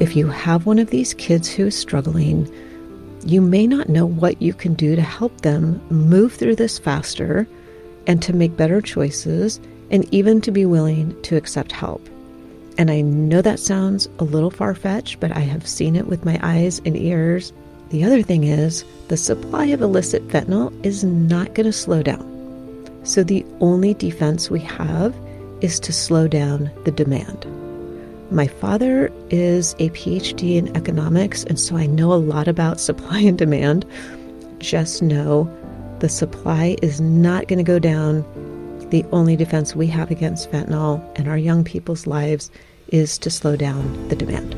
If you have one of these kids who is struggling, you may not know what you can do to help them move through this faster and to make better choices and even to be willing to accept help. And I know that sounds a little far fetched, but I have seen it with my eyes and ears. The other thing is, the supply of illicit fentanyl is not going to slow down. So the only defense we have is to slow down the demand. My father is a PhD in economics, and so I know a lot about supply and demand. Just know the supply is not going to go down. The only defense we have against fentanyl and our young people's lives is to slow down the demand.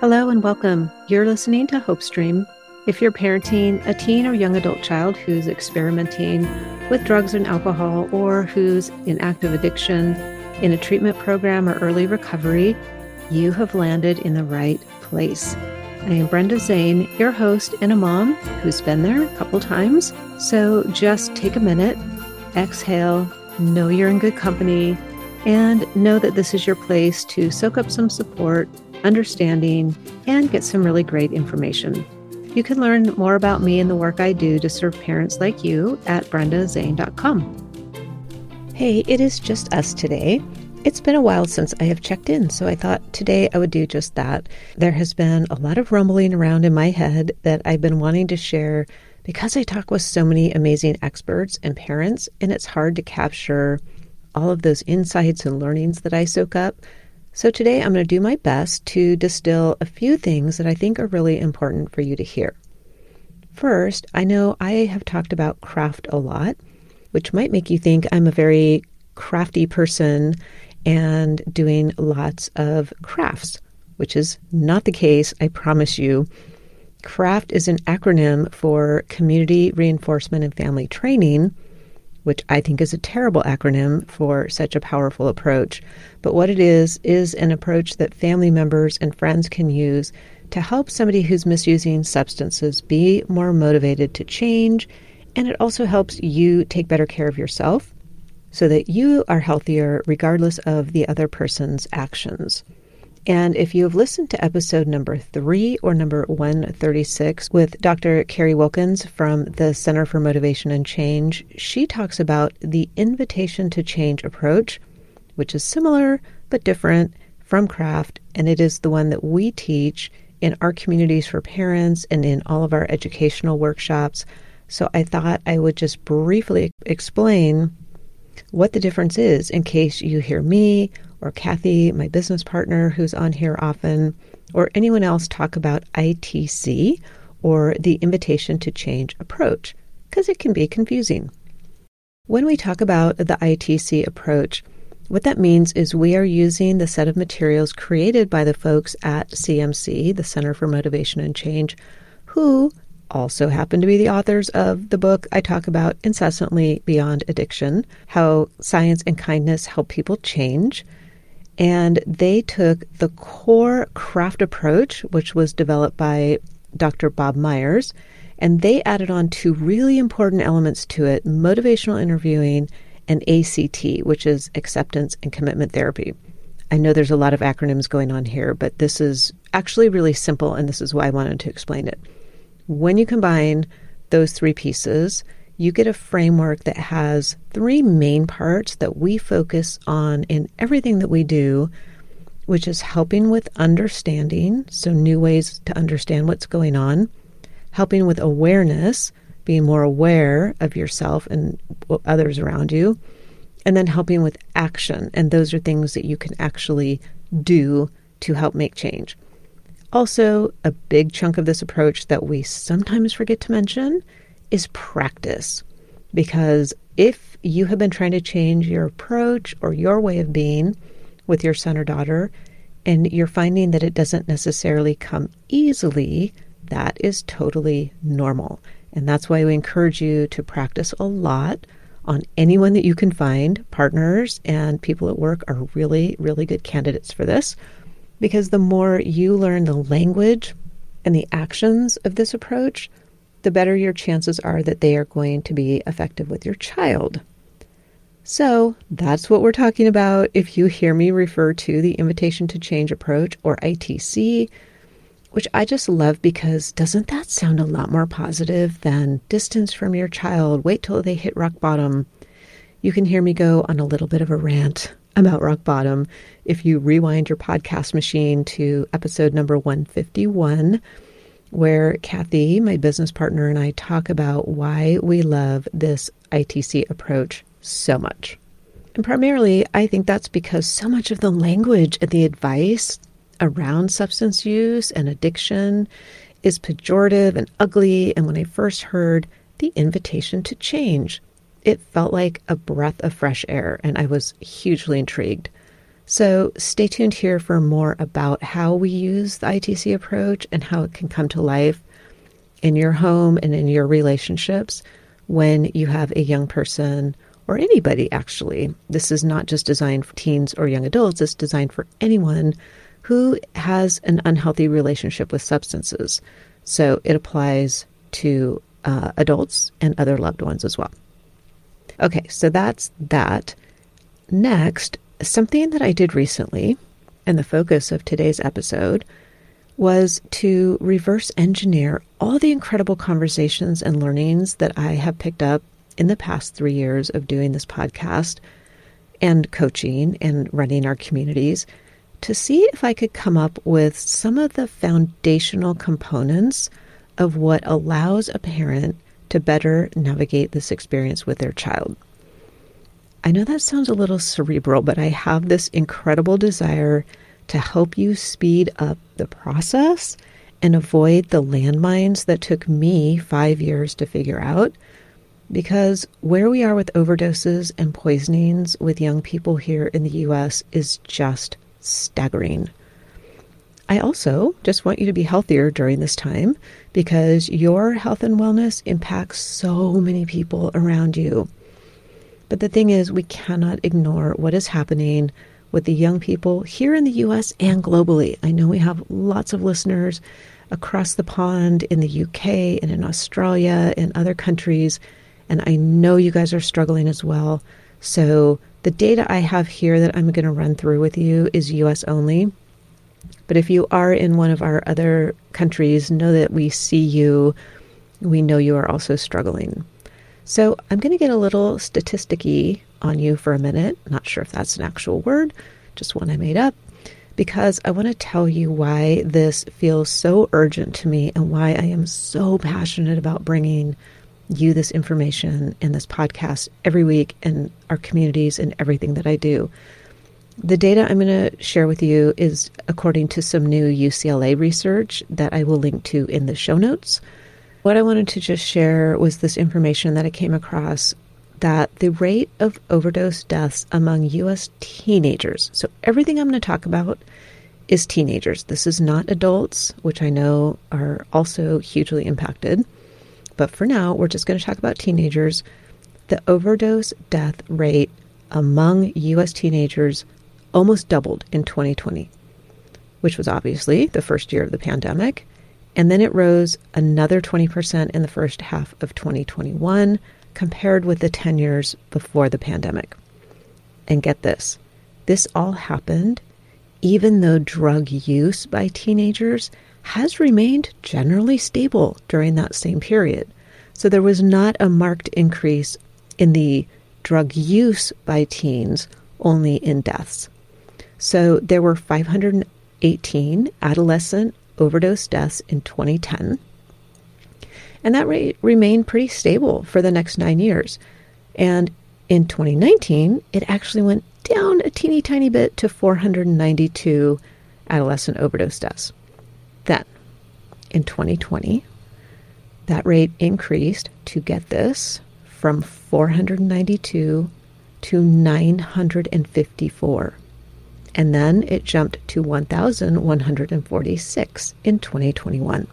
Hello and welcome. You're listening to Hope Stream. If you're parenting a teen or young adult child who's experimenting with drugs and alcohol or who's in active addiction, in a treatment program or early recovery, you have landed in the right place. I am Brenda Zane, your host and a mom who's been there a couple times. So just take a minute, exhale, know you're in good company, and know that this is your place to soak up some support, understanding, and get some really great information. You can learn more about me and the work I do to serve parents like you at brendazane.com. Hey, it is just us today. It's been a while since I have checked in, so I thought today I would do just that. There has been a lot of rumbling around in my head that I've been wanting to share because I talk with so many amazing experts and parents, and it's hard to capture all of those insights and learnings that I soak up. So today I'm going to do my best to distill a few things that I think are really important for you to hear. First, I know I have talked about craft a lot, which might make you think I'm a very crafty person and doing lots of crafts, which is not the case, I promise you. CRAFT is an acronym for Community Reinforcement and Family Training, which I think is a terrible acronym for such a powerful approach. But what it is, is an approach that family members and friends can use to help somebody who's misusing substances be more motivated to change. And it also helps you take better care of yourself so that you are healthier regardless of the other person's actions. And if you have listened to episode number three or number 136 with Dr. Carrie Wilkins from the Center for Motivation and Change, she talks about the invitation to change approach, which is similar but different from CRAFT. And it is the one that we teach in our communities for parents and in all of our educational workshops. So I thought I would just briefly explain what the difference is in case you hear me or Kathy, my business partner who's on here often, or anyone else talk about ITC or the invitation to change approach, because it can be confusing. When we talk about the ITC approach, what that means is we are using the set of materials created by the folks at CMC, the Center for Motivation and Change, who also happen to be the authors of the book I talk about incessantly Beyond Addiction How Science and Kindness Help People Change. And they took the core craft approach, which was developed by Dr. Bob Meyers, and they added on two really important elements to it motivational interviewing and ACT, which is acceptance and commitment therapy. I know there's a lot of acronyms going on here, but this is actually really simple, and this is why I wanted to explain it. When you combine those three pieces, you get a framework that has three main parts that we focus on in everything that we do, which is helping with understanding, so new ways to understand what's going on, helping with awareness, being more aware of yourself and others around you, and then helping with action. And those are things that you can actually do to help make change. Also, a big chunk of this approach that we sometimes forget to mention is practice. Because if you have been trying to change your approach or your way of being with your son or daughter, and you're finding that it doesn't necessarily come easily, that is totally normal. And that's why we encourage you to practice a lot on anyone that you can find. Partners and people at work are really, really good candidates for this because the more you learn the language and the actions of this approach, the better your chances are that they are going to be effective with your child. So that's what we're talking about if you hear me refer to the Invitation to Change approach or ITC, which I just love because doesn't that sound a lot more positive than distance from your child, wait till they hit rock bottom? You can hear me go on a little bit of a rant about rock bottom if you rewind your podcast machine to episode number 151 where Kathy, my business partner, and I talk about why we love this ITC approach so much. And primarily, I think that's because so much of the language and the advice around substance use and addiction is pejorative and ugly. And when I first heard the invitation to change, it felt like a breath of fresh air, and I was hugely intrigued. So stay tuned here for more about how we use the ITC approach and how it can come to life in your home and in your relationships when you have a young person or anybody actually. This is not just designed for teens or young adults, it's designed for anyone who has an unhealthy relationship with substances. So it applies to uh, adults and other loved ones as well. Okay, so that's that. Next, something that I did recently, and the focus of today's episode, was to reverse engineer all the incredible conversations and learnings that I have picked up in the past three years of doing this podcast and coaching and running our communities to see if I could come up with some of the foundational components of what allows a parent to better navigate this experience with their child. I know that sounds a little cerebral, but I have this incredible desire to help you speed up the process and avoid the landmines that took me five years to figure out. Because where we are with overdoses and poisonings with young people here in the US is just staggering. I also just want you to be healthier during this time because your health and wellness impacts so many people around you. But the thing is, we cannot ignore what is happening with the young people here in the US and globally. I know we have lots of listeners across the pond in the UK and in Australia and other countries, and I know you guys are struggling as well. So, the data I have here that I'm going to run through with you is US only. But if you are in one of our other countries, know that we see you. We know you are also struggling. So I'm going to get a little statisticky on you for a minute. Not sure if that's an actual word, just one I made up, because I want to tell you why this feels so urgent to me and why I am so passionate about bringing you this information in this podcast every week in our communities and everything that I do. The data I'm going to share with you is according to some new UCLA research that I will link to in the show notes. What I wanted to just share was this information that I came across that the rate of overdose deaths among U.S. teenagers, so everything I'm going to talk about is teenagers. This is not adults, which I know are also hugely impacted. But for now, we're just going to talk about teenagers. The overdose death rate among U.S. teenagers almost doubled in 2020, which was obviously the first year of the pandemic. And then it rose another 20% in the first half of 2021 compared with the 10 years before the pandemic. And get this this all happened even though drug use by teenagers has remained generally stable during that same period. So there was not a marked increase in the drug use by teens, only in deaths. So there were 518 adolescent overdose deaths in 2010. And that rate remained pretty stable for the next nine years. And in 2019, it actually went down a teeny tiny bit to 492 adolescent overdose deaths. Then, in 2020, that rate increased to get this from 492 to 954 and then it jumped to 1,146 in 2021.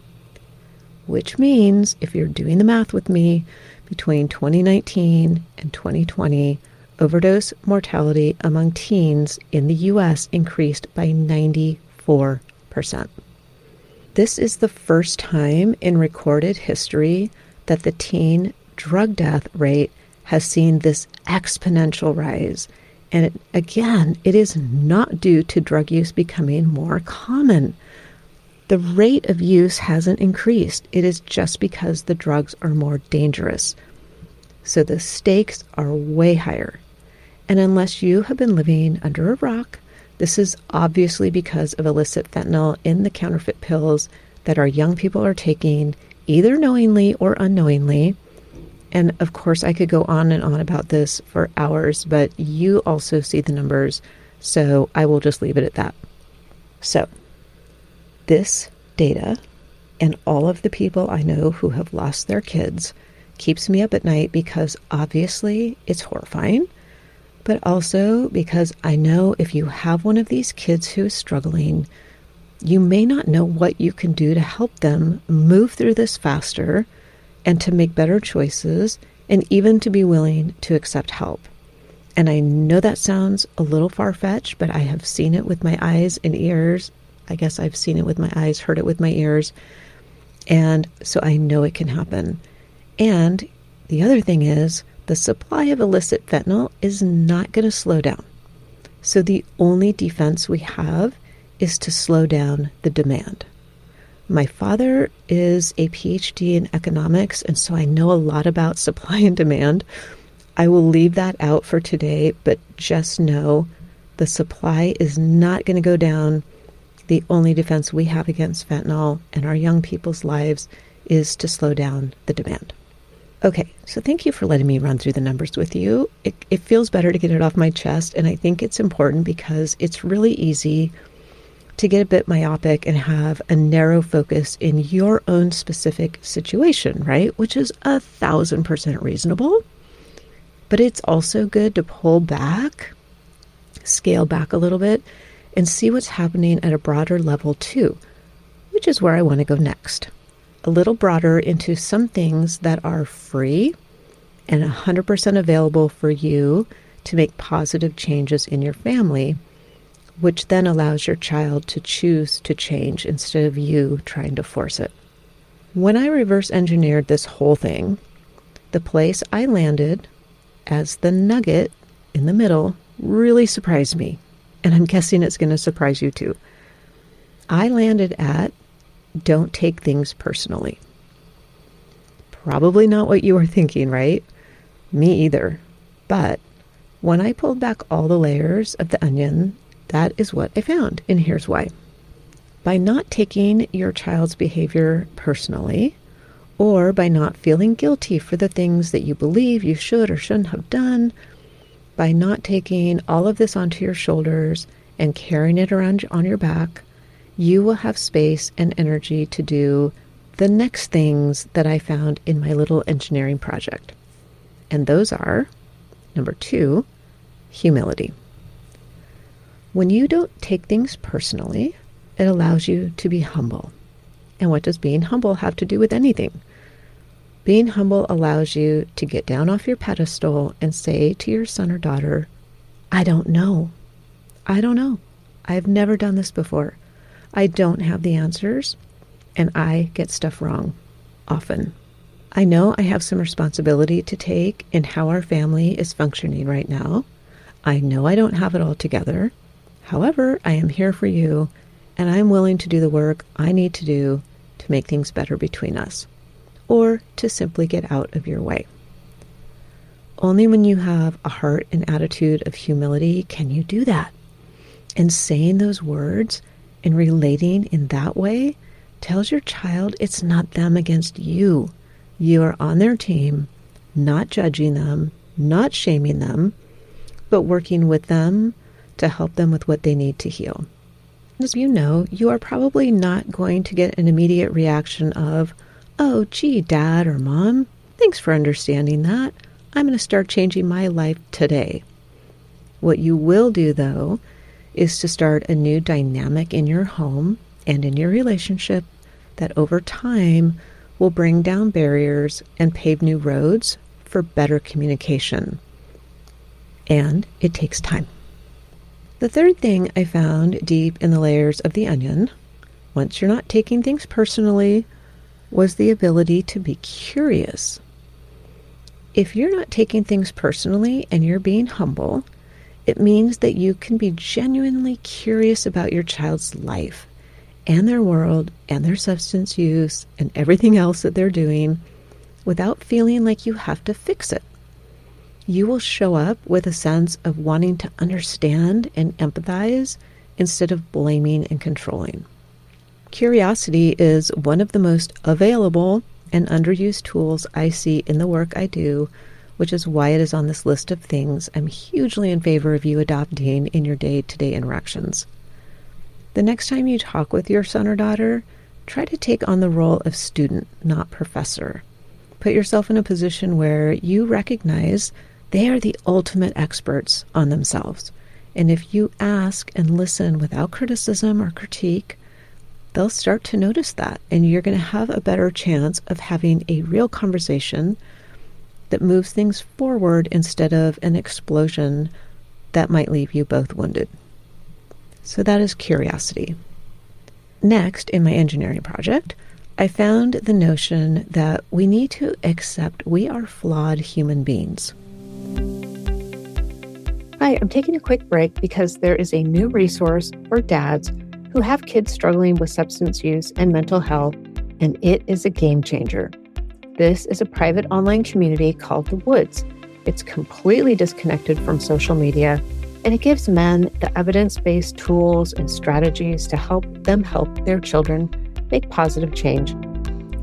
Which means, if you're doing the math with me, between 2019 and 2020, overdose mortality among teens in the U.S. increased by 94%. This is the first time in recorded history that the teen drug death rate has seen this exponential rise. And it, again, it is not due to drug use becoming more common. The rate of use hasn't increased. It is just because the drugs are more dangerous. So the stakes are way higher. And unless you have been living under a rock, this is obviously because of illicit fentanyl in the counterfeit pills that our young people are taking, either knowingly or unknowingly. And of course, I could go on and on about this for hours, but you also see the numbers, so I will just leave it at that. So, this data and all of the people I know who have lost their kids keeps me up at night because obviously it's horrifying, but also because I know if you have one of these kids who is struggling, you may not know what you can do to help them move through this faster and to make better choices and even to be willing to accept help. And I know that sounds a little far fetched, but I have seen it with my eyes and ears. I guess I've seen it with my eyes, heard it with my ears. And so I know it can happen. And the other thing is, the supply of illicit fentanyl is not going to slow down. So the only defense we have is to slow down the demand. My father is a PhD in economics, and so I know a lot about supply and demand. I will leave that out for today, but just know the supply is not going to go down. The only defense we have against fentanyl and our young people's lives is to slow down the demand. Okay, so thank you for letting me run through the numbers with you. It, it feels better to get it off my chest, and I think it's important because it's really easy to get a bit myopic and have a narrow focus in your own specific situation, right? Which is a thousand percent reasonable. But it's also good to pull back, scale back a little bit, and see what's happening at a broader level too, which is where I want to go next a little broader into some things that are free and 100% available for you to make positive changes in your family, which then allows your child to choose to change instead of you trying to force it. When I reverse engineered this whole thing, the place I landed as the nugget in the middle really surprised me, and I'm guessing it's going to surprise you too. I landed at don't take things personally. Probably not what you were thinking, right? Me either. But when I pulled back all the layers of the onion, that is what I found. And here's why. By not taking your child's behavior personally, or by not feeling guilty for the things that you believe you should or shouldn't have done, by not taking all of this onto your shoulders and carrying it around on your back, you will have space and energy to do the next things that I found in my little engineering project. And those are number two, humility. When you don't take things personally, it allows you to be humble. And what does being humble have to do with anything? Being humble allows you to get down off your pedestal and say to your son or daughter, I don't know. I don't know. I've never done this before. I don't have the answers, and I get stuff wrong often. I know I have some responsibility to take in how our family is functioning right now. I know I don't have it all together. However, I am here for you, and I'm willing to do the work I need to do to make things better between us, or to simply get out of your way. Only when you have a heart and attitude of humility can you do that. And saying those words and relating in that way tells your child it's not them against you. You are on their team, not judging them, not shaming them, but working with them to help them with what they need to heal. As you know, you are probably not going to get an immediate reaction of, oh, gee, dad or mom, thanks for understanding that. I'm going to start changing my life today. What you will do, though, is to start a new dynamic in your home and in your relationship that over time will bring down barriers and pave new roads for better communication. And it takes time. The third thing I found deep in the layers of the onion, once you're not taking things personally, was the ability to be curious. If you're not taking things personally and you're being humble, it means that you can be genuinely curious about your child's life and their world and their substance use and everything else that they're doing without feeling like you have to fix it. You will show up with a sense of wanting to understand and empathize instead of blaming and controlling. Curiosity is one of the most available and underused tools I see in the work I do, which is why it is on this list of things I'm hugely in favor of you adopting in your day to day interactions. The next time you talk with your son or daughter, try to take on the role of student, not professor. Put yourself in a position where you recognize they are the ultimate experts on themselves. And if you ask and listen without criticism or critique, they'll start to notice that. And you're going to have a better chance of having a real conversation that moves things forward instead of an explosion that might leave you both wounded. So that is curiosity. Next, in my engineering project, I found the notion that we need to accept we are flawed human beings. Hi, I'm taking a quick break because there is a new resource for dads who have kids struggling with substance use and mental health, and it is a game changer. This is a private online community called The Woods. It's completely disconnected from social media and it gives men the evidence based tools and strategies to help them help their children make positive change.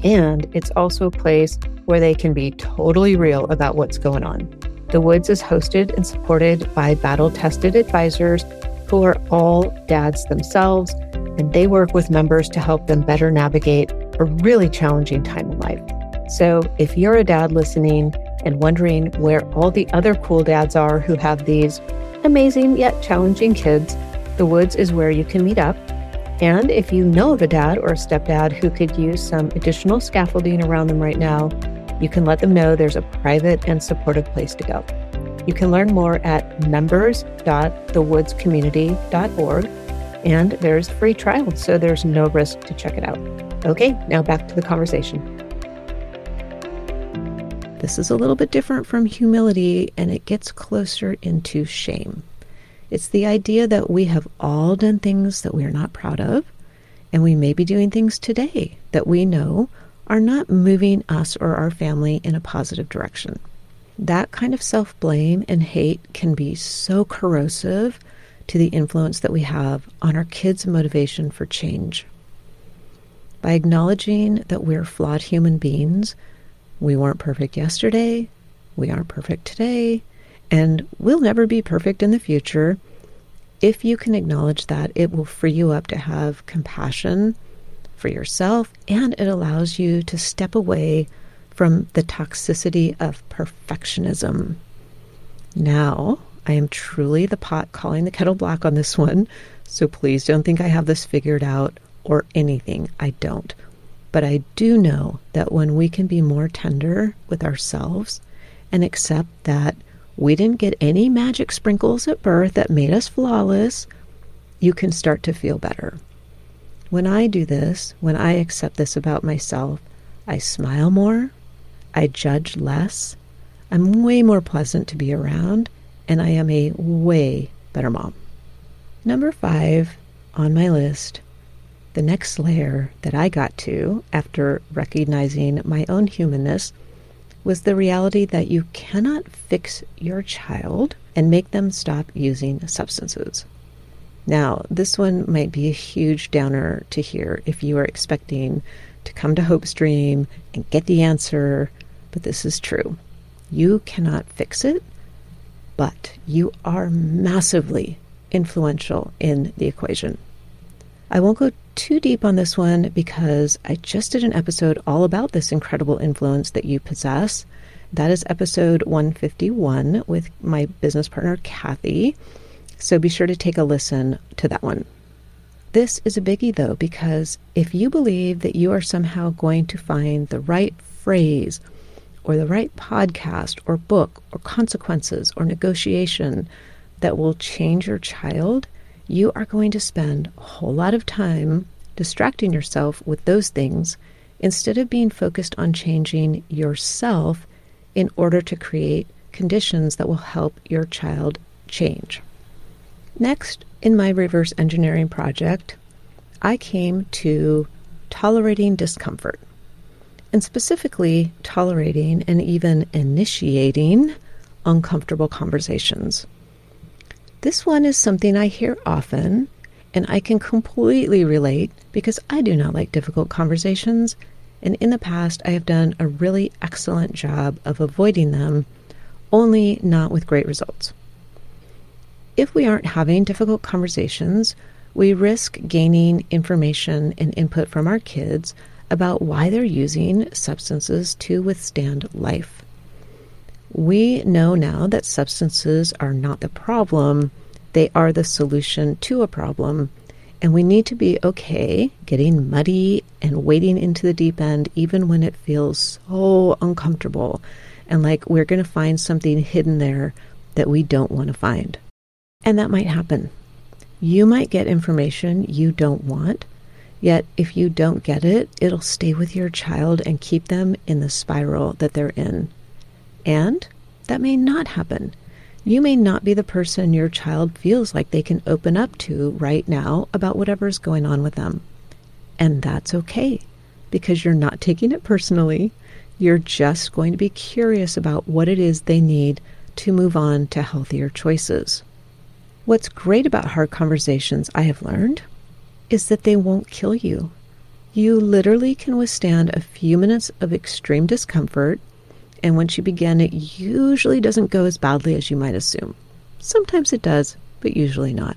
And it's also a place where they can be totally real about what's going on. The Woods is hosted and supported by battle tested advisors who are all dads themselves, and they work with members to help them better navigate a really challenging time in life. So if you're a dad listening and wondering where all the other cool dads are who have these amazing yet challenging kids, the woods is where you can meet up. And if you know of a dad or a stepdad who could use some additional scaffolding around them right now, you can let them know there's a private and supportive place to go. You can learn more at members.thewoodscommunity.org, and there's free trial, so there's no risk to check it out. Okay, now back to the conversation. This is a little bit different from humility and it gets closer into shame. It's the idea that we have all done things that we are not proud of, and we may be doing things today that we know are not moving us or our family in a positive direction. That kind of self blame and hate can be so corrosive to the influence that we have on our kids' motivation for change. By acknowledging that we're flawed human beings, we weren't perfect yesterday. We aren't perfect today. And we'll never be perfect in the future. If you can acknowledge that, it will free you up to have compassion for yourself and it allows you to step away from the toxicity of perfectionism. Now, I am truly the pot calling the kettle black on this one, so please don't think I have this figured out or anything. I don't. But I do know that when we can be more tender with ourselves and accept that we didn't get any magic sprinkles at birth that made us flawless, you can start to feel better. When I do this, when I accept this about myself, I smile more, I judge less, I'm way more pleasant to be around, and I am a way better mom. Number five on my list the next layer that I got to after recognizing my own humanness was the reality that you cannot fix your child and make them stop using substances. Now, this one might be a huge downer to hear if you are expecting to come to Hope Stream and get the answer, but this is true. You cannot fix it, but you are massively influential in the equation. I won't go too deep on this one because I just did an episode all about this incredible influence that you possess. That is episode 151 with my business partner, Kathy. So be sure to take a listen to that one. This is a biggie though, because if you believe that you are somehow going to find the right phrase or the right podcast or book or consequences or negotiation that will change your child, you are going to spend a whole lot of time distracting yourself with those things instead of being focused on changing yourself in order to create conditions that will help your child change. Next, in my reverse engineering project, I came to tolerating discomfort, and specifically tolerating and even initiating uncomfortable conversations. This one is something I hear often, and I can completely relate because I do not like difficult conversations, and in the past I have done a really excellent job of avoiding them, only not with great results. If we aren't having difficult conversations, we risk gaining information and input from our kids about why they're using substances to withstand life. We know now that substances are not the problem, they are the solution to a problem. And we need to be okay getting muddy and wading into the deep end, even when it feels so uncomfortable and like we're going to find something hidden there that we don't want to find. And that might happen. You might get information you don't want, yet if you don't get it, it'll stay with your child and keep them in the spiral that they're in. And that may not happen. You may not be the person your child feels like they can open up to right now about whatever's going on with them. And that's okay because you're not taking it personally. You're just going to be curious about what it is they need to move on to healthier choices. What's great about hard conversations, I have learned, is that they won't kill you. You literally can withstand a few minutes of extreme discomfort and once you begin, it usually doesn't go as badly as you might assume. Sometimes it does, but usually not.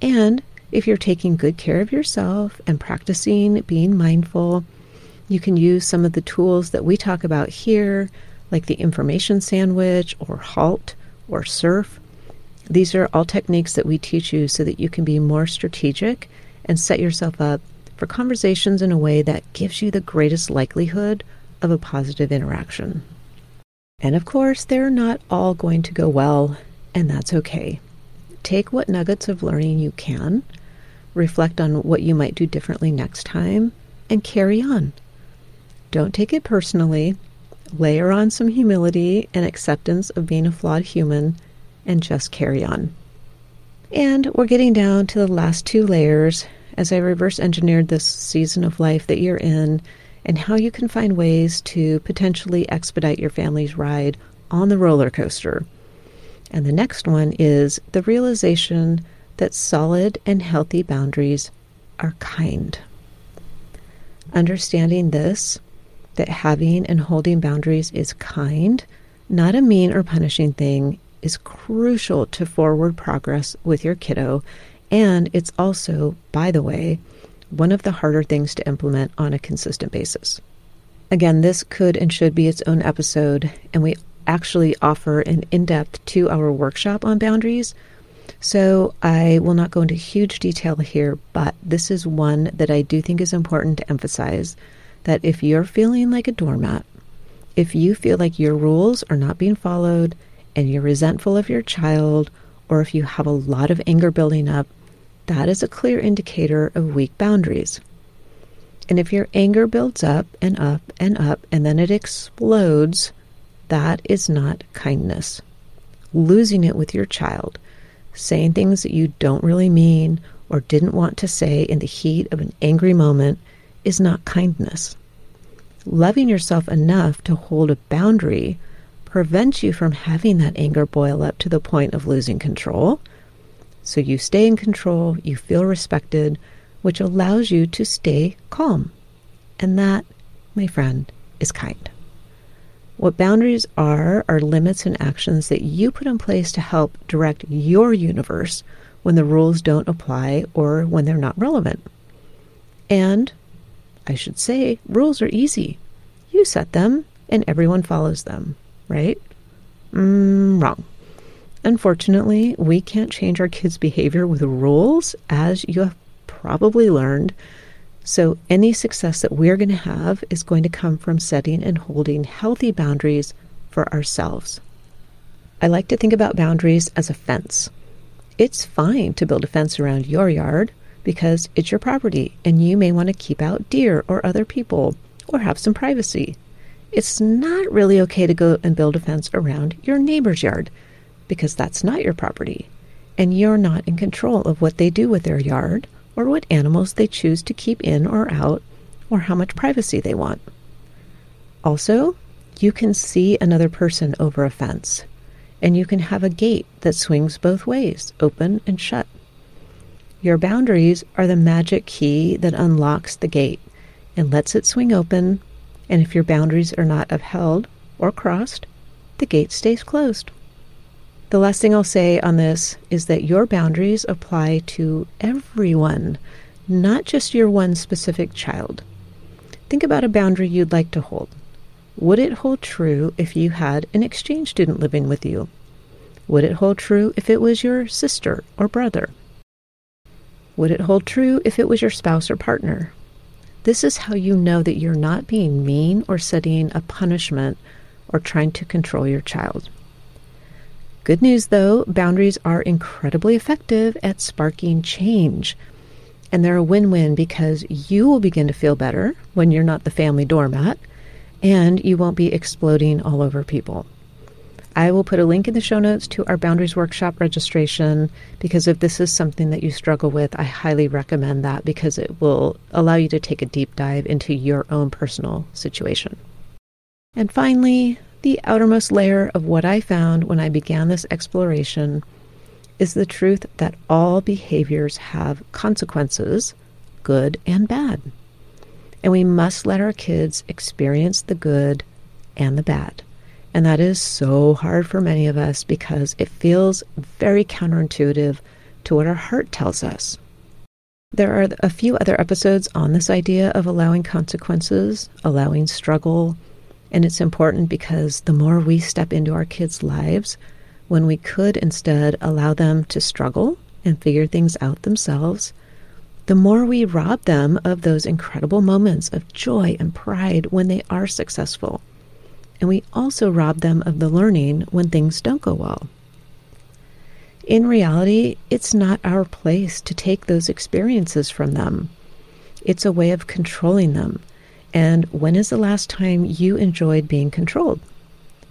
And if you're taking good care of yourself and practicing being mindful, you can use some of the tools that we talk about here, like the information sandwich or HALT or SURF. These are all techniques that we teach you so that you can be more strategic and set yourself up for conversations in a way that gives you the greatest likelihood of a positive interaction. And of course, they're not all going to go well, and that's okay. Take what nuggets of learning you can, reflect on what you might do differently next time, and carry on. Don't take it personally. Layer on some humility and acceptance of being a flawed human, and just carry on. And we're getting down to the last two layers as I reverse engineered this season of life that you're in and how you can find ways to potentially expedite your family's ride on the roller coaster. And the next one is the realization that solid and healthy boundaries are kind. Understanding this, that having and holding boundaries is kind, not a mean or punishing thing, is crucial to forward progress with your kiddo. And it's also, by the way, one of the harder things to implement on a consistent basis. Again, this could and should be its own episode, and we actually offer an in depth two hour workshop on boundaries. So I will not go into huge detail here, but this is one that I do think is important to emphasize that if you're feeling like a doormat, if you feel like your rules are not being followed and you're resentful of your child, or if you have a lot of anger building up, that is a clear indicator of weak boundaries. And if your anger builds up and up and up and then it explodes, that is not kindness. Losing it with your child, saying things that you don't really mean or didn't want to say in the heat of an angry moment, is not kindness. Loving yourself enough to hold a boundary prevents you from having that anger boil up to the point of losing control so you stay in control, you feel respected, which allows you to stay calm. And that, my friend, is kind. What boundaries are, are limits and actions that you put in place to help direct your universe when the rules don't apply or when they're not relevant. And I should say, rules are easy. You set them and everyone follows them, right? Mm, wrong. Unfortunately, we can't change our kids' behavior with rules, as you have probably learned. So, any success that we're going to have is going to come from setting and holding healthy boundaries for ourselves. I like to think about boundaries as a fence. It's fine to build a fence around your yard because it's your property and you may want to keep out deer or other people or have some privacy. It's not really okay to go and build a fence around your neighbor's yard because that's not your property and you're not in control of what they do with their yard or what animals they choose to keep in or out or how much privacy they want. Also, you can see another person over a fence and you can have a gate that swings both ways, open and shut. Your boundaries are the magic key that unlocks the gate and lets it swing open, and if your boundaries are not upheld or crossed, the gate stays closed. The last thing I'll say on this is that your boundaries apply to everyone, not just your one specific child. Think about a boundary you'd like to hold. Would it hold true if you had an exchange student living with you? Would it hold true if it was your sister or brother? Would it hold true if it was your spouse or partner? This is how you know that you're not being mean or setting a punishment or trying to control your child. Good news though, boundaries are incredibly effective at sparking change. And they're a win win because you will begin to feel better when you're not the family doormat and you won't be exploding all over people. I will put a link in the show notes to our Boundaries Workshop registration because if this is something that you struggle with, I highly recommend that because it will allow you to take a deep dive into your own personal situation. And finally, the outermost layer of what I found when I began this exploration is the truth that all behaviors have consequences, good and bad. And we must let our kids experience the good and the bad. And that is so hard for many of us because it feels very counterintuitive to what our heart tells us. There are a few other episodes on this idea of allowing consequences, allowing struggle, and it's important because the more we step into our kids' lives, when we could instead allow them to struggle and figure things out themselves, the more we rob them of those incredible moments of joy and pride when they are successful. And we also rob them of the learning when things don't go well. In reality, it's not our place to take those experiences from them. It's a way of controlling them. And when is the last time you enjoyed being controlled?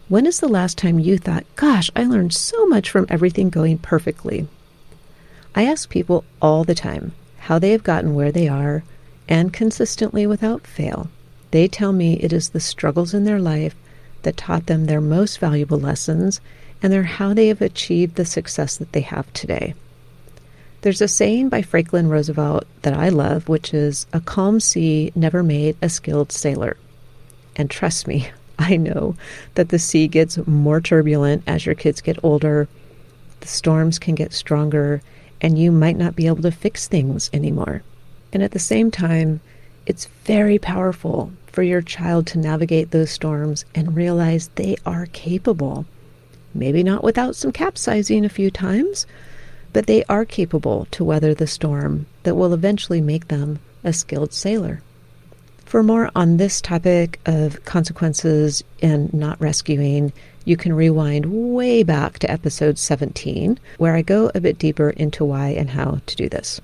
When is the last time you thought, gosh, I learned so much from everything going perfectly? I ask people all the time how they have gotten where they are, and consistently without fail, they tell me it is the struggles in their life that taught them their most valuable lessons and they're how they have achieved the success that they have today. There's a saying by Franklin Roosevelt that I love, which is a calm sea never made a skilled sailor. And trust me, I know that the sea gets more turbulent as your kids get older, the storms can get stronger, and you might not be able to fix things anymore. And at the same time, it's very powerful for your child to navigate those storms and realize they are capable. Maybe not without some capsizing a few times, but they are capable to weather the storm that will eventually make them a skilled sailor. For more on this topic of consequences and not rescuing, you can rewind way back to episode 17, where I go a bit deeper into why and how to do this.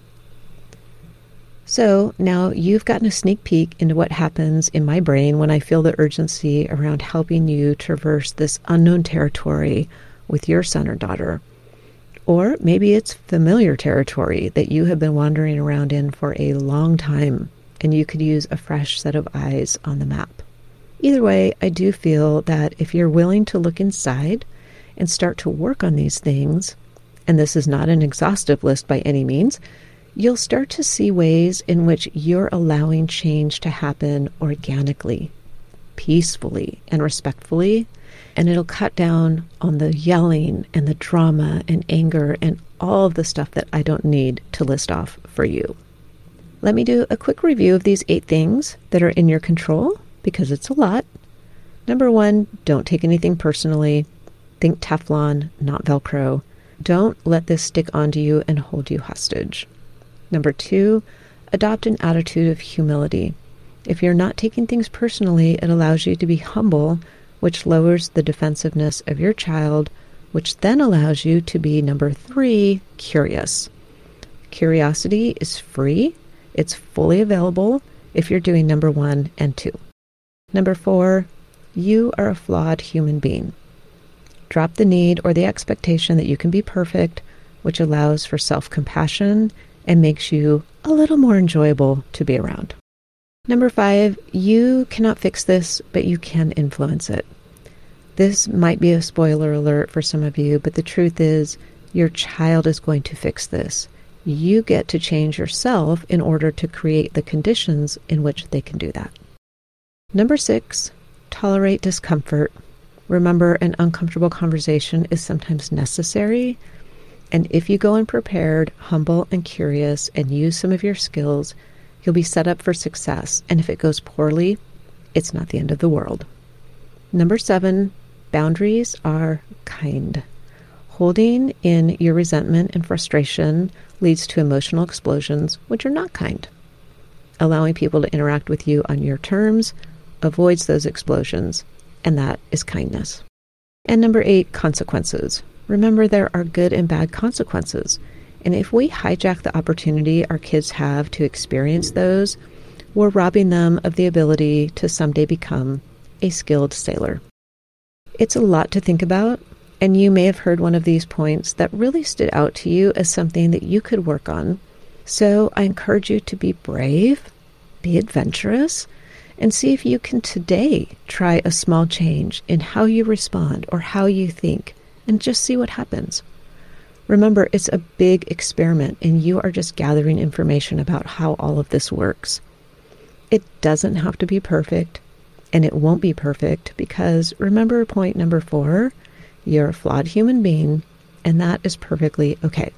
So now you've gotten a sneak peek into what happens in my brain when I feel the urgency around helping you traverse this unknown territory with your son or daughter. Or maybe it's familiar territory that you have been wandering around in for a long time and you could use a fresh set of eyes on the map. Either way, I do feel that if you're willing to look inside and start to work on these things, and this is not an exhaustive list by any means, you'll start to see ways in which you're allowing change to happen organically, peacefully, and respectfully. And it'll cut down on the yelling and the drama and anger and all of the stuff that I don't need to list off for you. Let me do a quick review of these eight things that are in your control because it's a lot. Number one, don't take anything personally. Think Teflon, not Velcro. Don't let this stick onto you and hold you hostage. Number two, adopt an attitude of humility. If you're not taking things personally, it allows you to be humble, which lowers the defensiveness of your child, which then allows you to be, number three, curious. Curiosity is free, it's fully available if you're doing number one and two. Number four, you are a flawed human being. Drop the need or the expectation that you can be perfect, which allows for self compassion and makes you a little more enjoyable to be around. Number five, you cannot fix this, but you can influence it. This might be a spoiler alert for some of you, but the truth is, your child is going to fix this. You get to change yourself in order to create the conditions in which they can do that. Number six, tolerate discomfort. Remember, an uncomfortable conversation is sometimes necessary. And if you go in prepared, humble, and curious, and use some of your skills, you'll be set up for success. And if it goes poorly, it's not the end of the world. Number seven, boundaries are kind. Holding in your resentment and frustration leads to emotional explosions, which are not kind. Allowing people to interact with you on your terms avoids those explosions, and that is kindness. And number eight, consequences. Remember, there are good and bad consequences. And if we hijack the opportunity our kids have to experience those, we're robbing them of the ability to someday become a skilled sailor. It's a lot to think about, and you may have heard one of these points that really stood out to you as something that you could work on. So I encourage you to be brave, be adventurous, and see if you can today try a small change in how you respond or how you think, and just see what happens. Remember, it's a big experiment, and you are just gathering information about how all of this works. It doesn't have to be perfect, and it won't be perfect because remember point number four you're a flawed human being, and that is perfectly okay.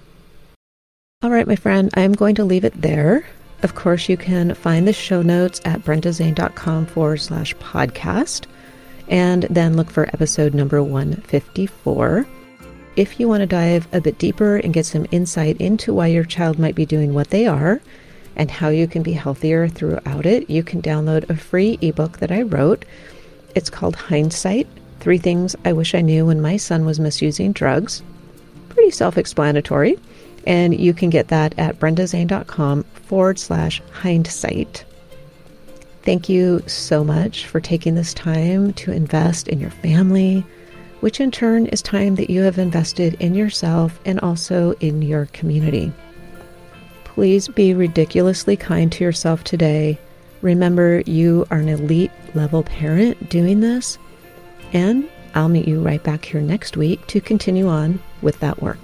All right, my friend, I'm going to leave it there. Of course, you can find the show notes at brendazane.com forward slash podcast and then look for episode number 154. If you want to dive a bit deeper and get some insight into why your child might be doing what they are and how you can be healthier throughout it, you can download a free ebook that I wrote. It's called Hindsight Three Things I Wish I Knew When My Son Was Misusing Drugs. Pretty self explanatory. And you can get that at brendazane.com forward slash hindsight. Thank you so much for taking this time to invest in your family, which in turn is time that you have invested in yourself and also in your community. Please be ridiculously kind to yourself today. Remember, you are an elite level parent doing this and I'll meet you right back here next week to continue on with that work.